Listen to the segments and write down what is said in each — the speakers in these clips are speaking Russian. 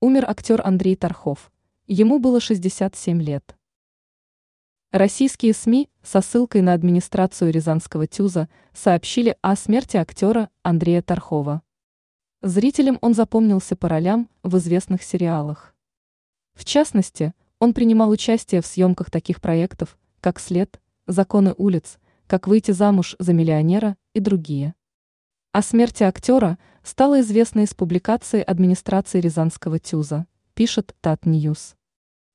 Умер актер Андрей Тархов. Ему было 67 лет. Российские СМИ со ссылкой на администрацию Рязанского ТЮЗа сообщили о смерти актера Андрея Тархова. Зрителям он запомнился по ролям в известных сериалах. В частности, он принимал участие в съемках таких проектов, как «След», «Законы улиц», «Как выйти замуж за миллионера» и другие. О смерти актера стало известно из публикации администрации Рязанского ТЮЗа, пишет Tat News.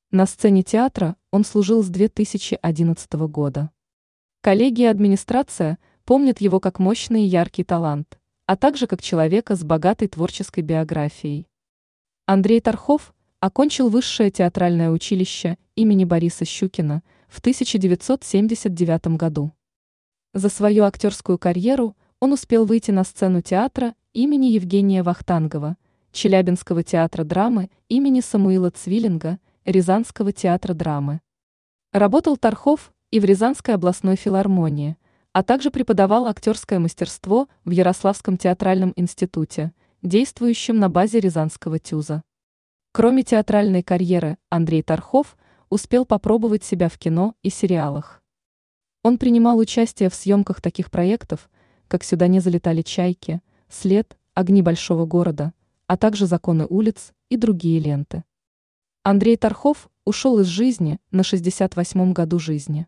На сцене театра он служил с 2011 года. Коллеги и администрация помнят его как мощный и яркий талант, а также как человека с богатой творческой биографией. Андрей Торхов окончил высшее театральное училище имени Бориса Щукина в 1979 году. За свою актерскую карьеру он успел выйти на сцену театра имени Евгения Вахтангова, Челябинского театра драмы имени Самуила Цвиллинга, Рязанского театра драмы. Работал Тархов и в Рязанской областной филармонии, а также преподавал актерское мастерство в Ярославском театральном институте, действующем на базе Рязанского ТЮЗа. Кроме театральной карьеры, Андрей Тархов успел попробовать себя в кино и сериалах. Он принимал участие в съемках таких проектов, как «Сюда не залетали чайки», «След», «Огни большого города», а также «Законы улиц» и другие ленты. Андрей Тархов ушел из жизни на 68-м году жизни.